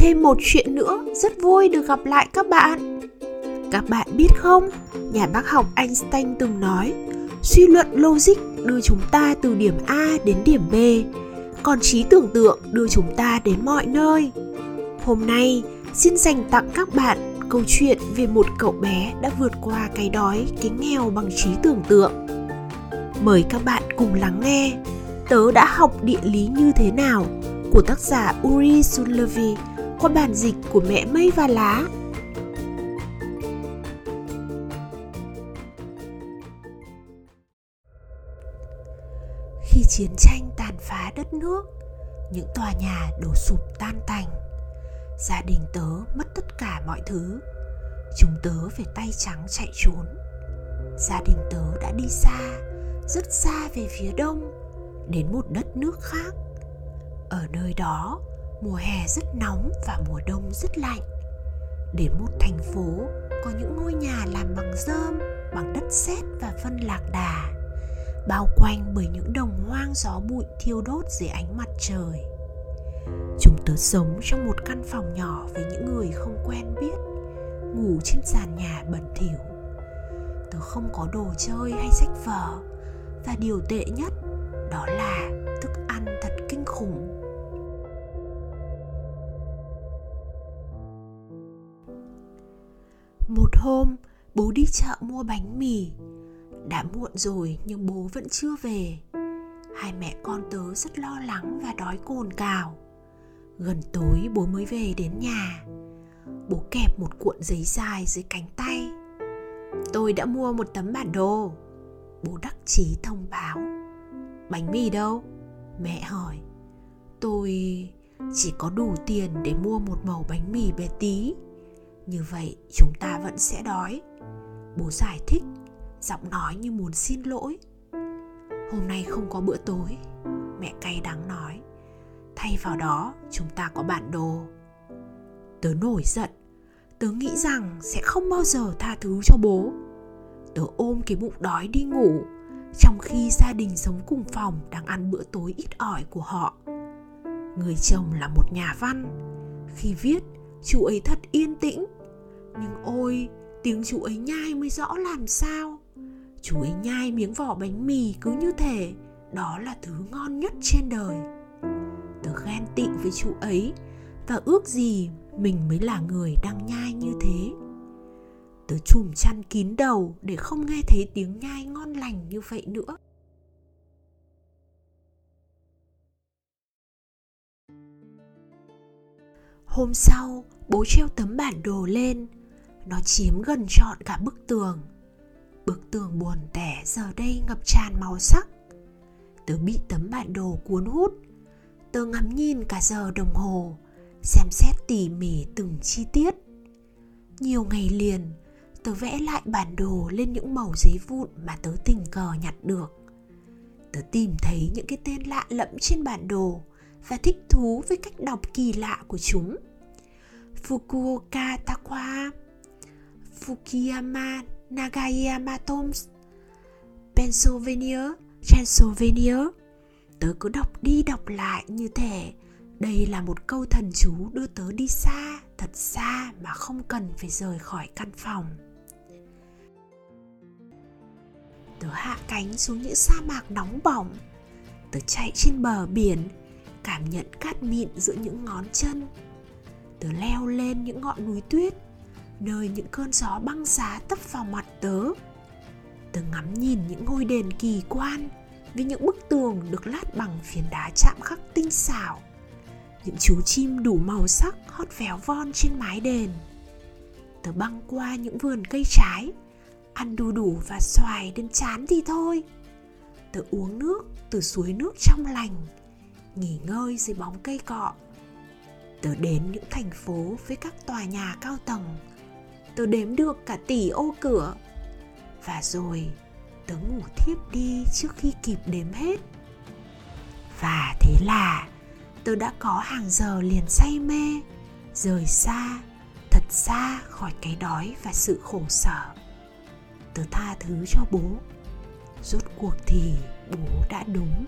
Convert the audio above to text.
thêm một chuyện nữa. Rất vui được gặp lại các bạn. Các bạn biết không, nhà bác học einstein từng nói, suy luận logic đưa chúng ta từ điểm a đến điểm b, còn trí tưởng tượng đưa chúng ta đến mọi nơi. Hôm nay, xin dành tặng các bạn câu chuyện về một cậu bé đã vượt qua cái đói, cái nghèo bằng trí tưởng tượng. Mời các bạn cùng lắng nghe tớ đã học địa lý như thế nào của tác giả Uri Sullivan qua bản dịch của mẹ mây và lá. Khi chiến tranh tàn phá đất nước, những tòa nhà đổ sụp tan tành, gia đình tớ mất tất cả mọi thứ. Chúng tớ về tay trắng chạy trốn. Gia đình tớ đã đi xa, rất xa về phía đông, đến một đất nước khác. Ở nơi đó, mùa hè rất nóng và mùa đông rất lạnh. Đến một thành phố có những ngôi nhà làm bằng rơm bằng đất sét và phân lạc đà, bao quanh bởi những đồng hoang gió bụi thiêu đốt dưới ánh mặt trời. Chúng tớ sống trong một căn phòng nhỏ với những người không quen biết, ngủ trên sàn nhà bẩn thỉu. Tớ không có đồ chơi hay sách vở, và điều tệ nhất đó là hôm, bố đi chợ mua bánh mì. Đã muộn rồi nhưng bố vẫn chưa về. Hai mẹ con tớ rất lo lắng và đói cồn cào. Gần tối bố mới về đến nhà. Bố kẹp một cuộn giấy dài dưới cánh tay. Tôi đã mua một tấm bản đồ. Bố đắc chí thông báo. Bánh mì đâu? Mẹ hỏi. Tôi chỉ có đủ tiền để mua một mẩu bánh mì bé tí như vậy, chúng ta vẫn sẽ đói. Bố giải thích, giọng nói như muốn xin lỗi. Hôm nay không có bữa tối, mẹ cay đắng nói. Thay vào đó, chúng ta có bản đồ. Tớ nổi giận. Tớ nghĩ rằng sẽ không bao giờ tha thứ cho bố. Tớ ôm cái bụng đói đi ngủ, trong khi gia đình sống cùng phòng đang ăn bữa tối ít ỏi của họ. Người chồng là một nhà văn. Khi viết, chú ấy thật yên tĩnh nhưng ôi, tiếng chú ấy nhai mới rõ làm sao. Chú ấy nhai miếng vỏ bánh mì cứ như thể, đó là thứ ngon nhất trên đời. Tớ ghen tị với chú ấy, và ước gì mình mới là người đang nhai như thế. Tớ chùm chăn kín đầu để không nghe thấy tiếng nhai ngon lành như vậy nữa. Hôm sau, bố treo tấm bản đồ lên nó chiếm gần trọn cả bức tường. Bức tường buồn tẻ giờ đây ngập tràn màu sắc. Tớ bị tấm bản đồ cuốn hút. Tớ ngắm nhìn cả giờ đồng hồ, xem xét tỉ mỉ từng chi tiết. Nhiều ngày liền, tớ vẽ lại bản đồ lên những màu giấy vụn mà tớ tình cờ nhặt được. Tớ tìm thấy những cái tên lạ lẫm trên bản đồ và thích thú với cách đọc kỳ lạ của chúng. Fukuoka Takwa. Fukuyama Nagayama Toms Pennsylvania Pennsylvania Tớ cứ đọc đi đọc lại như thể đây là một câu thần chú đưa tớ đi xa, thật xa mà không cần phải rời khỏi căn phòng. Tớ hạ cánh xuống những sa mạc nóng bỏng. Tớ chạy trên bờ biển, cảm nhận cát mịn giữa những ngón chân. Tớ leo lên những ngọn núi tuyết nơi những cơn gió băng giá tấp vào mặt tớ. Tớ ngắm nhìn những ngôi đền kỳ quan với những bức tường được lát bằng phiến đá chạm khắc tinh xảo. Những chú chim đủ màu sắc hót véo von trên mái đền. Tớ băng qua những vườn cây trái, ăn đu đủ và xoài đến chán thì thôi. Tớ uống nước từ suối nước trong lành, nghỉ ngơi dưới bóng cây cọ. Tớ đến những thành phố với các tòa nhà cao tầng tớ đếm được cả tỷ ô cửa. Và rồi, tớ ngủ thiếp đi trước khi kịp đếm hết. Và thế là, tớ đã có hàng giờ liền say mê, rời xa, thật xa khỏi cái đói và sự khổ sở. Tớ tha thứ cho bố. Rốt cuộc thì bố đã đúng.